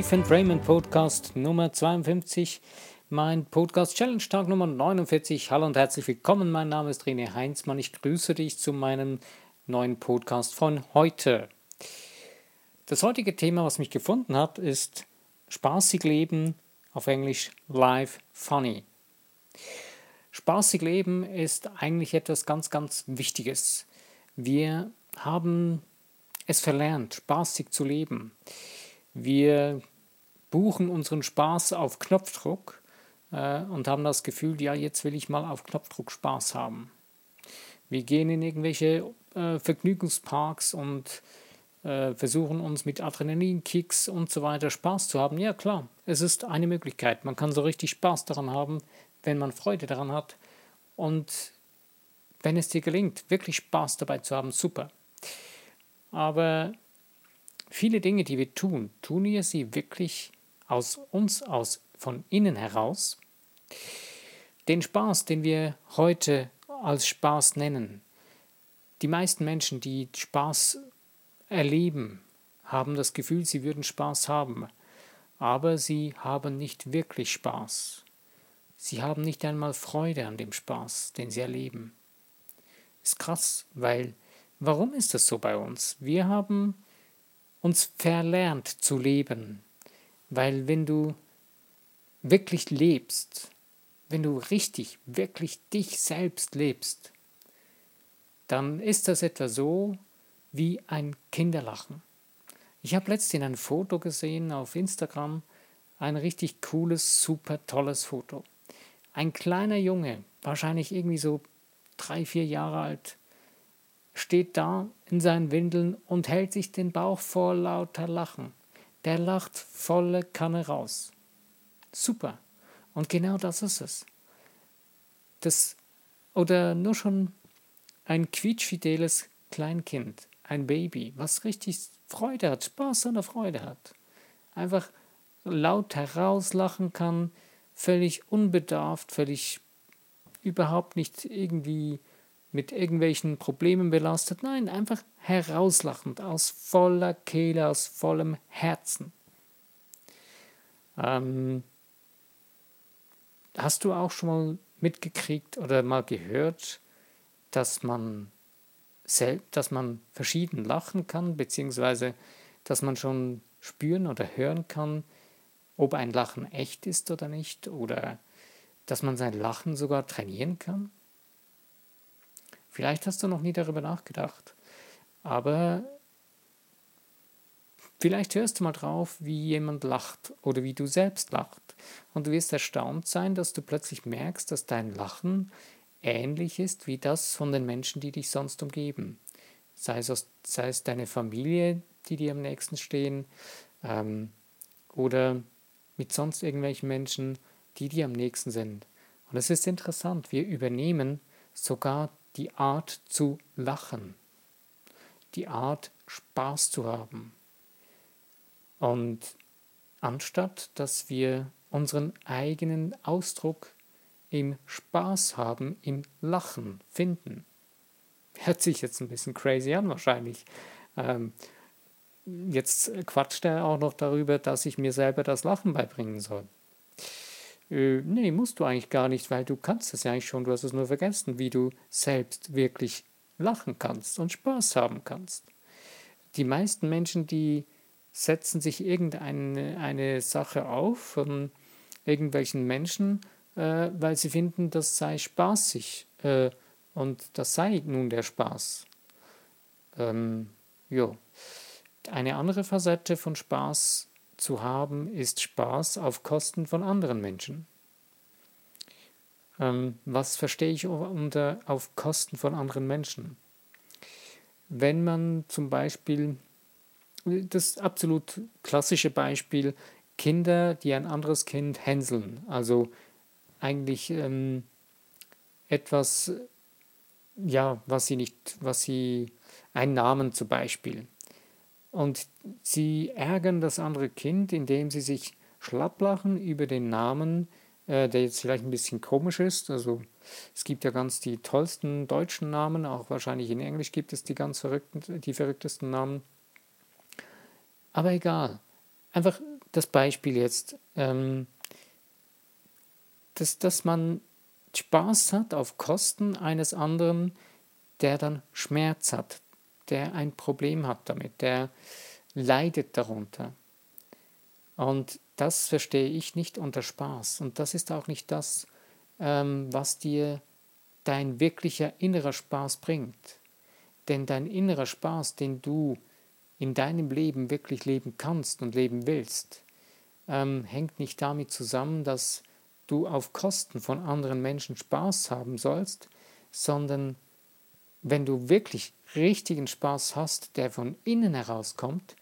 Live and Raymond Podcast Nummer 52, mein Podcast Challenge Tag Nummer 49. Hallo und herzlich willkommen. Mein Name ist René Heinzmann. Ich grüße dich zu meinem neuen Podcast von heute. Das heutige Thema, was mich gefunden hat, ist spaßig leben, auf Englisch live funny. Spaßig leben ist eigentlich etwas ganz, ganz Wichtiges. Wir haben es verlernt, spaßig zu leben. Wir buchen unseren Spaß auf Knopfdruck äh, und haben das Gefühl, ja, jetzt will ich mal auf Knopfdruck Spaß haben. Wir gehen in irgendwelche äh, Vergnügungsparks und äh, versuchen uns mit Adrenalinkicks und so weiter Spaß zu haben. Ja, klar, es ist eine Möglichkeit. Man kann so richtig Spaß daran haben, wenn man Freude daran hat. Und wenn es dir gelingt, wirklich Spaß dabei zu haben, super. Aber viele Dinge, die wir tun, tun wir sie wirklich aus uns, aus von innen heraus. Den Spaß, den wir heute als Spaß nennen, die meisten Menschen, die Spaß erleben, haben das Gefühl, sie würden Spaß haben, aber sie haben nicht wirklich Spaß. Sie haben nicht einmal Freude an dem Spaß, den sie erleben. Ist krass, weil warum ist das so bei uns? Wir haben uns verlernt zu leben, weil wenn du wirklich lebst, wenn du richtig, wirklich dich selbst lebst, dann ist das etwa so wie ein Kinderlachen. Ich habe letztens ein Foto gesehen auf Instagram, ein richtig cooles, super tolles Foto. Ein kleiner Junge, wahrscheinlich irgendwie so drei, vier Jahre alt, steht da in seinen Windeln und hält sich den Bauch vor lauter Lachen. Der lacht volle Kanne raus. Super. Und genau das ist es. Das, oder nur schon ein quietschfideles Kleinkind, ein Baby, was richtig Freude hat, Spaß an der Freude hat. Einfach laut herauslachen kann, völlig unbedarft, völlig überhaupt nicht irgendwie mit irgendwelchen Problemen belastet. Nein, einfach herauslachend, aus voller Kehle, aus vollem Herzen. Ähm, hast du auch schon mal mitgekriegt oder mal gehört, dass man, dass man verschieden lachen kann, beziehungsweise dass man schon spüren oder hören kann, ob ein Lachen echt ist oder nicht, oder dass man sein Lachen sogar trainieren kann? Vielleicht hast du noch nie darüber nachgedacht, aber vielleicht hörst du mal drauf, wie jemand lacht oder wie du selbst lacht. Und du wirst erstaunt sein, dass du plötzlich merkst, dass dein Lachen ähnlich ist wie das von den Menschen, die dich sonst umgeben. Sei es, sei es deine Familie, die dir am nächsten stehen, ähm, oder mit sonst irgendwelchen Menschen, die dir am nächsten sind. Und es ist interessant, wir übernehmen sogar die Art zu lachen, die Art Spaß zu haben. Und anstatt dass wir unseren eigenen Ausdruck im Spaß haben, im Lachen finden. Hört sich jetzt ein bisschen crazy an wahrscheinlich. Ähm, jetzt quatscht er auch noch darüber, dass ich mir selber das Lachen beibringen soll. Äh, nee, musst du eigentlich gar nicht, weil du kannst es ja eigentlich schon, du hast es nur vergessen, wie du selbst wirklich lachen kannst und Spaß haben kannst. Die meisten Menschen, die setzen sich irgendeine eine Sache auf von irgendwelchen Menschen, äh, weil sie finden, das sei spaßig äh, und das sei nun der Spaß. Ähm, jo. Eine andere Facette von Spaß zu haben, ist Spaß auf Kosten von anderen Menschen. Ähm, was verstehe ich unter auf Kosten von anderen Menschen? Wenn man zum Beispiel, das absolut klassische Beispiel, Kinder, die ein anderes Kind hänseln, also eigentlich ähm, etwas, ja, was sie nicht, was sie, einen Namen zum Beispiel. Und sie ärgern das andere Kind, indem sie sich schlapplachen über den Namen, äh, der jetzt vielleicht ein bisschen komisch ist. Also es gibt ja ganz die tollsten deutschen Namen, auch wahrscheinlich in Englisch gibt es die ganz verrückten, die verrücktesten Namen. Aber egal. Einfach das Beispiel jetzt, ähm, dass, dass man Spaß hat auf Kosten eines anderen, der dann Schmerz hat, der ein Problem hat damit, der leidet darunter. Und das verstehe ich nicht unter Spaß. Und das ist auch nicht das, ähm, was dir dein wirklicher innerer Spaß bringt. Denn dein innerer Spaß, den du in deinem Leben wirklich leben kannst und leben willst, ähm, hängt nicht damit zusammen, dass du auf Kosten von anderen Menschen Spaß haben sollst, sondern wenn du wirklich richtigen Spaß hast, der von innen herauskommt,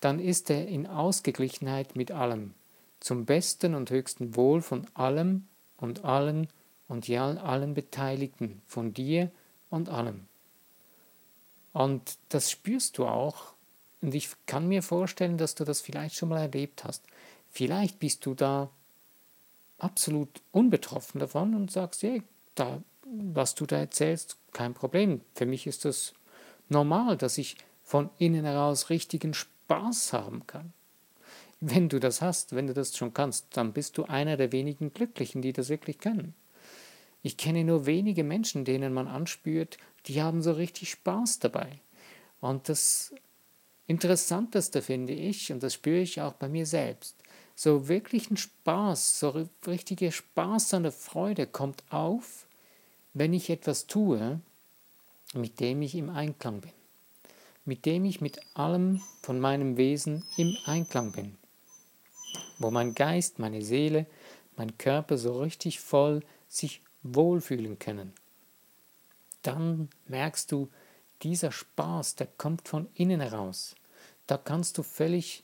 dann ist er in Ausgeglichenheit mit allem, zum besten und höchsten Wohl von allem und allen und ja allen Beteiligten, von dir und allem. Und das spürst du auch, und ich kann mir vorstellen, dass du das vielleicht schon mal erlebt hast. Vielleicht bist du da absolut unbetroffen davon und sagst, hey, da, was du da erzählst, kein Problem. Für mich ist das normal, dass ich von innen heraus richtigen Spaß haben kann. Wenn du das hast, wenn du das schon kannst, dann bist du einer der wenigen Glücklichen, die das wirklich können. Ich kenne nur wenige Menschen, denen man anspürt, die haben so richtig Spaß dabei. Und das Interessanteste finde ich, und das spüre ich auch bei mir selbst, so wirklichen Spaß, so richtige Spaß an der Freude kommt auf, wenn ich etwas tue, mit dem ich im Einklang bin mit dem ich mit allem von meinem Wesen im Einklang bin, wo mein Geist, meine Seele, mein Körper so richtig voll sich wohlfühlen können. Dann merkst du, dieser Spaß, der kommt von innen heraus. Da kannst du völlig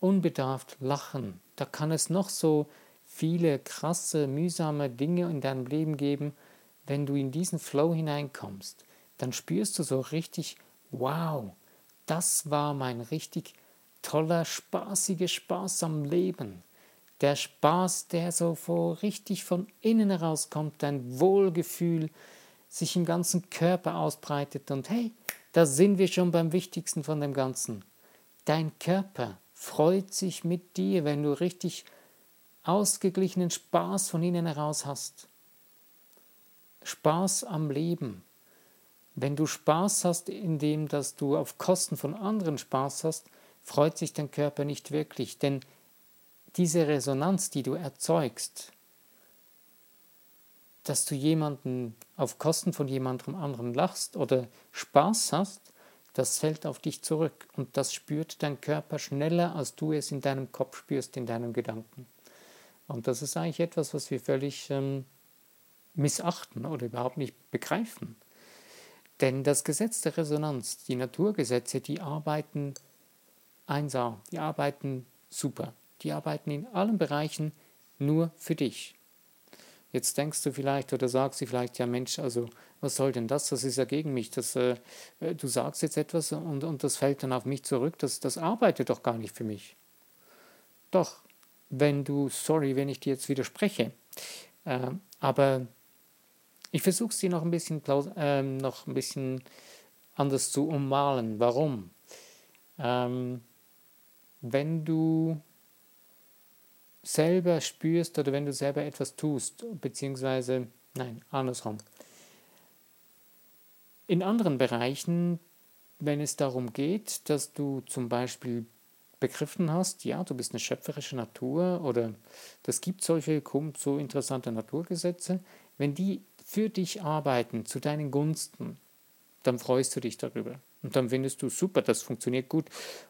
unbedarft lachen. Da kann es noch so viele krasse, mühsame Dinge in deinem Leben geben. Wenn du in diesen Flow hineinkommst, dann spürst du so richtig wow, das war mein richtig toller, spaßiger Spaß am Leben. Der Spaß, der so vor, richtig von innen herauskommt, dein Wohlgefühl sich im ganzen Körper ausbreitet. Und hey, da sind wir schon beim Wichtigsten von dem Ganzen. Dein Körper freut sich mit dir, wenn du richtig ausgeglichenen Spaß von innen heraus hast. Spaß am Leben. Wenn du Spaß hast, indem dass du auf Kosten von anderen Spaß hast, freut sich dein Körper nicht wirklich, denn diese Resonanz, die du erzeugst, dass du jemanden auf Kosten von jemandem anderen lachst oder Spaß hast, das fällt auf dich zurück und das spürt dein Körper schneller, als du es in deinem Kopf spürst, in deinen Gedanken. Und das ist eigentlich etwas, was wir völlig ähm, missachten oder überhaupt nicht begreifen. Denn das Gesetz der Resonanz, die Naturgesetze, die arbeiten einsam, die arbeiten super, die arbeiten in allen Bereichen nur für dich. Jetzt denkst du vielleicht oder sagst du vielleicht, ja Mensch, also was soll denn das? Das ist ja gegen mich. Das, äh, du sagst jetzt etwas und, und das fällt dann auf mich zurück. Das, das arbeitet doch gar nicht für mich. Doch, wenn du, sorry, wenn ich dir jetzt widerspreche, äh, aber ich versuche dir noch ein bisschen, ähm, noch ein bisschen anders zu ummalen. Warum? Ähm, wenn du selber spürst oder wenn du selber etwas tust, beziehungsweise, nein, andersrum. In anderen Bereichen, wenn es darum geht, dass du zum Beispiel begriffen hast, ja, du bist eine schöpferische Natur oder das gibt solche so interessante Naturgesetze, wenn die für dich arbeiten, zu deinen Gunsten, dann freust du dich darüber. Und dann findest du, super, das funktioniert gut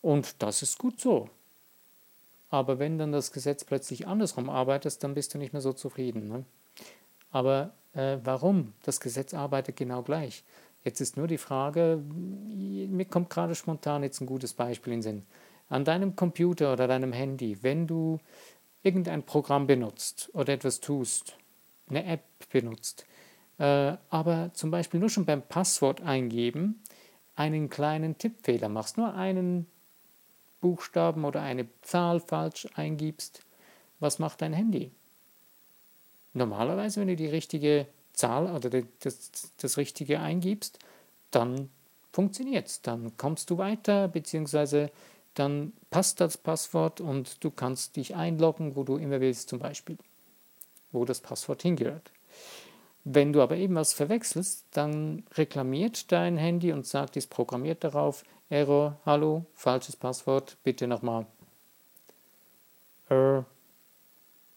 und das ist gut so. Aber wenn dann das Gesetz plötzlich andersrum arbeitet, dann bist du nicht mehr so zufrieden. Ne? Aber äh, warum? Das Gesetz arbeitet genau gleich. Jetzt ist nur die Frage, mir kommt gerade spontan jetzt ein gutes Beispiel in den Sinn. An deinem Computer oder deinem Handy, wenn du irgendein Programm benutzt oder etwas tust, eine App benutzt, aber zum Beispiel nur schon beim Passwort eingeben einen kleinen Tippfehler machst, nur einen Buchstaben oder eine Zahl falsch eingibst, was macht dein Handy? Normalerweise, wenn du die richtige Zahl oder das, das Richtige eingibst, dann funktioniert es. Dann kommst du weiter, beziehungsweise dann passt das Passwort und du kannst dich einloggen, wo du immer willst, zum Beispiel, wo das Passwort hingehört. Wenn du aber eben was verwechselst, dann reklamiert dein Handy und sagt, ist programmiert darauf, Error, hallo, falsches Passwort, bitte nochmal. Äh,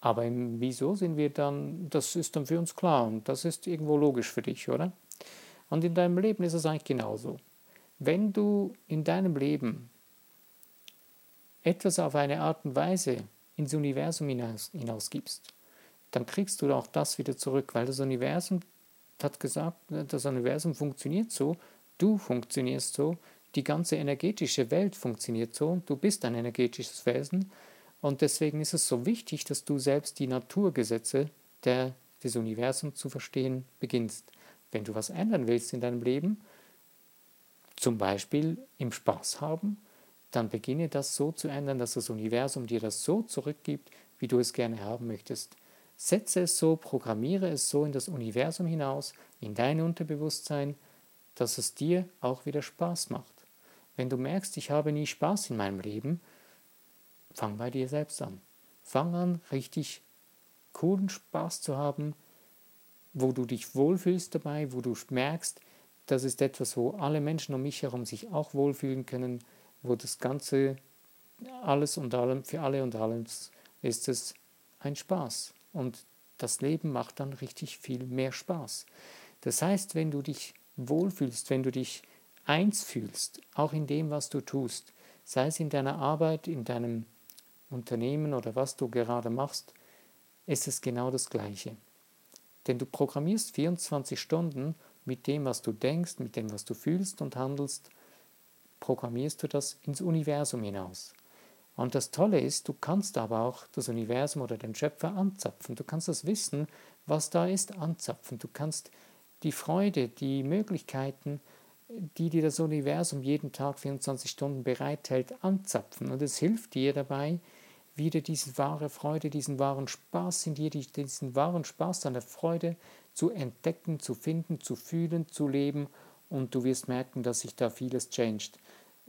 aber im Wieso sind wir dann, das ist dann für uns klar und das ist irgendwo logisch für dich, oder? Und in deinem Leben ist es eigentlich genauso. Wenn du in deinem Leben etwas auf eine Art und Weise ins Universum hinaus, hinausgibst, dann kriegst du auch das wieder zurück, weil das Universum hat gesagt, das Universum funktioniert so, du funktionierst so, die ganze energetische Welt funktioniert so, du bist ein energetisches Wesen und deswegen ist es so wichtig, dass du selbst die Naturgesetze der, des Universums zu verstehen beginnst. Wenn du was ändern willst in deinem Leben, zum Beispiel im Spaß haben, dann beginne das so zu ändern, dass das Universum dir das so zurückgibt, wie du es gerne haben möchtest. Setze es so, programmiere es so in das Universum hinaus, in dein Unterbewusstsein, dass es dir auch wieder Spaß macht. Wenn du merkst, ich habe nie Spaß in meinem Leben, fang bei dir selbst an. Fang an, richtig coolen Spaß zu haben, wo du dich wohlfühlst dabei, wo du merkst, das ist etwas, wo alle Menschen um mich herum sich auch wohlfühlen können, wo das Ganze, alles und allem, für alle und alles ist es ein Spaß. Und das Leben macht dann richtig viel mehr Spaß. Das heißt, wenn du dich wohlfühlst, wenn du dich eins fühlst, auch in dem, was du tust, sei es in deiner Arbeit, in deinem Unternehmen oder was du gerade machst, ist es genau das Gleiche. Denn du programmierst 24 Stunden mit dem, was du denkst, mit dem, was du fühlst und handelst, programmierst du das ins Universum hinaus. Und das Tolle ist, du kannst aber auch das Universum oder den Schöpfer anzapfen. Du kannst das Wissen, was da ist, anzapfen. Du kannst die Freude, die Möglichkeiten, die dir das Universum jeden Tag 24 Stunden bereithält, anzapfen. Und es hilft dir dabei, wieder diese wahre Freude, diesen wahren Spaß in dir, diesen wahren Spaß an Freude zu entdecken, zu finden, zu fühlen, zu leben und du wirst merken, dass sich da vieles changed.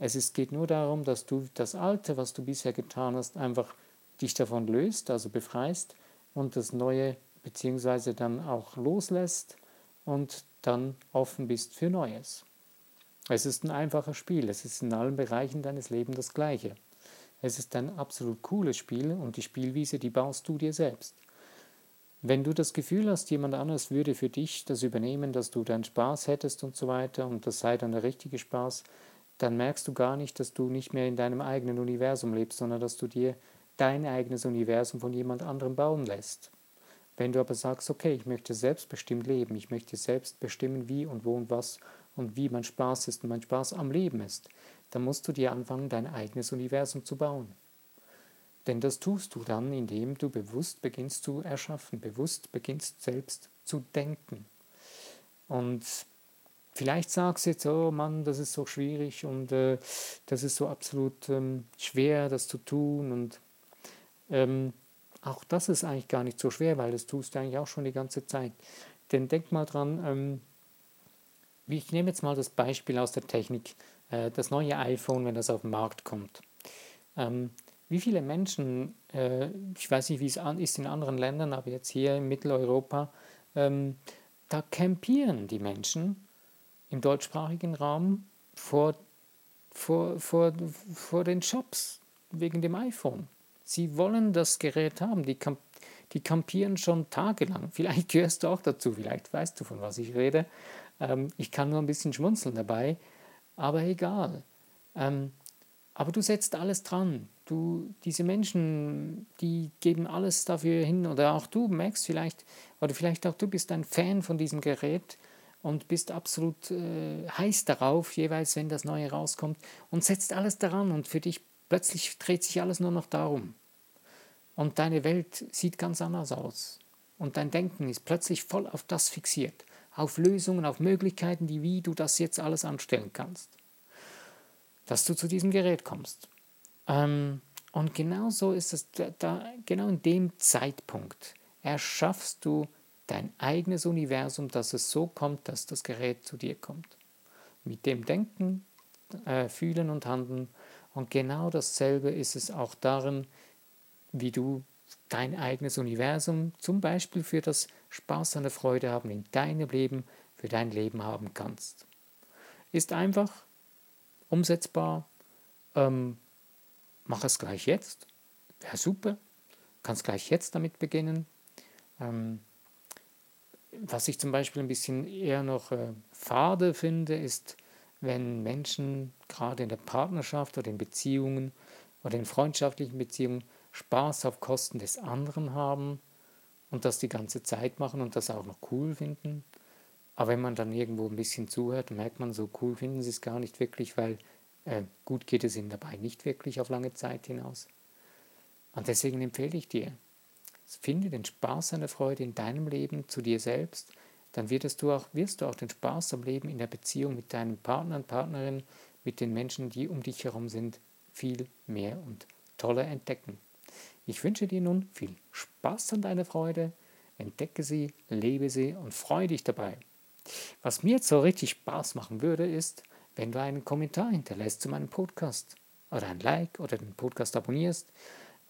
Es ist, geht nur darum, dass du das Alte, was du bisher getan hast, einfach dich davon löst, also befreist und das Neue beziehungsweise dann auch loslässt und dann offen bist für Neues. Es ist ein einfaches Spiel, es ist in allen Bereichen deines Lebens das Gleiche. Es ist ein absolut cooles Spiel und die Spielwiese, die baust du dir selbst. Wenn du das Gefühl hast, jemand anderes würde für dich das übernehmen, dass du deinen Spaß hättest und so weiter und das sei dann der richtige Spaß, dann merkst du gar nicht, dass du nicht mehr in deinem eigenen Universum lebst, sondern dass du dir dein eigenes Universum von jemand anderem bauen lässt. Wenn du aber sagst, okay, ich möchte selbstbestimmt leben, ich möchte selbst bestimmen, wie und wo und was und wie mein Spaß ist und mein Spaß am Leben ist, dann musst du dir anfangen, dein eigenes Universum zu bauen. Denn das tust du dann, indem du bewusst beginnst zu erschaffen, bewusst beginnst selbst zu denken. Und vielleicht sagst du jetzt, oh Mann, das ist so schwierig und äh, das ist so absolut ähm, schwer, das zu tun. Und ähm, auch das ist eigentlich gar nicht so schwer, weil das tust du eigentlich auch schon die ganze Zeit. Denn denk mal dran, ähm, ich nehme jetzt mal das Beispiel aus der Technik. Äh, das neue iPhone, wenn das auf den Markt kommt. Ähm, wie viele Menschen, äh, ich weiß nicht, wie es ist in anderen Ländern, aber jetzt hier in Mitteleuropa, ähm, da campieren die Menschen im deutschsprachigen Raum vor, vor, vor, vor den Shops wegen dem iPhone. Sie wollen das Gerät haben, die, camp die campieren schon tagelang. Vielleicht gehörst du auch dazu, vielleicht weißt du, von was ich rede. Ähm, ich kann nur ein bisschen schmunzeln dabei, aber egal. Ähm, aber du setzt alles dran. Du, diese Menschen, die geben alles dafür hin. Oder auch du merkst vielleicht, oder vielleicht auch du bist ein Fan von diesem Gerät und bist absolut äh, heiß darauf, jeweils wenn das Neue rauskommt und setzt alles daran und für dich plötzlich dreht sich alles nur noch darum. Und deine Welt sieht ganz anders aus. Und dein Denken ist plötzlich voll auf das fixiert auf Lösungen, auf Möglichkeiten, die, wie du das jetzt alles anstellen kannst. Dass du zu diesem Gerät kommst. Ähm, und genau so ist es, da, da, genau in dem Zeitpunkt erschaffst du dein eigenes Universum, dass es so kommt, dass das Gerät zu dir kommt. Mit dem Denken, äh, Fühlen und Handeln Und genau dasselbe ist es auch darin, wie du dein eigenes Universum zum Beispiel für das Spaß und Freude haben in deinem Leben, für dein Leben haben kannst. Ist einfach, umsetzbar, ähm, mach es gleich jetzt, wäre super, kannst gleich jetzt damit beginnen. Ähm, was ich zum Beispiel ein bisschen eher noch äh, fade finde, ist, wenn Menschen gerade in der Partnerschaft oder in Beziehungen oder in freundschaftlichen Beziehungen Spaß auf Kosten des anderen haben und das die ganze Zeit machen und das auch noch cool finden. Aber wenn man dann irgendwo ein bisschen zuhört, merkt man, so cool finden sie es gar nicht wirklich, weil äh, gut geht es ihnen dabei nicht wirklich auf lange Zeit hinaus. Und deswegen empfehle ich dir, finde den Spaß an der Freude in deinem Leben zu dir selbst, dann wirst du auch, wirst du auch den Spaß am Leben in der Beziehung mit deinem Partner und Partnerin, mit den Menschen, die um dich herum sind, viel mehr und toller entdecken. Ich wünsche dir nun viel Spaß an deiner Freude, entdecke sie, lebe sie und freue dich dabei. Was mir jetzt so richtig Spaß machen würde, ist, wenn du einen Kommentar hinterlässt zu meinem Podcast oder ein Like oder den Podcast abonnierst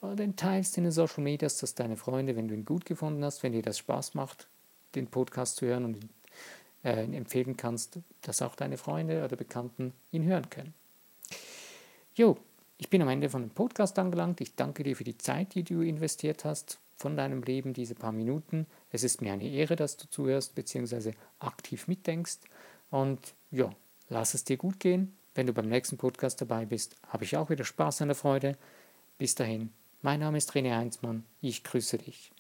oder den teilst in den Social Medias, dass deine Freunde, wenn du ihn gut gefunden hast, wenn dir das Spaß macht, den Podcast zu hören und äh, empfehlen kannst, dass auch deine Freunde oder Bekannten ihn hören können. Jo, ich bin am Ende von dem Podcast angelangt. Ich danke dir für die Zeit, die du investiert hast von deinem Leben, diese paar Minuten. Es ist mir eine Ehre, dass du zuhörst bzw. aktiv mitdenkst. Und ja, lass es dir gut gehen. Wenn du beim nächsten Podcast dabei bist, habe ich auch wieder Spaß an der Freude. Bis dahin, mein Name ist René Heinzmann. Ich grüße dich.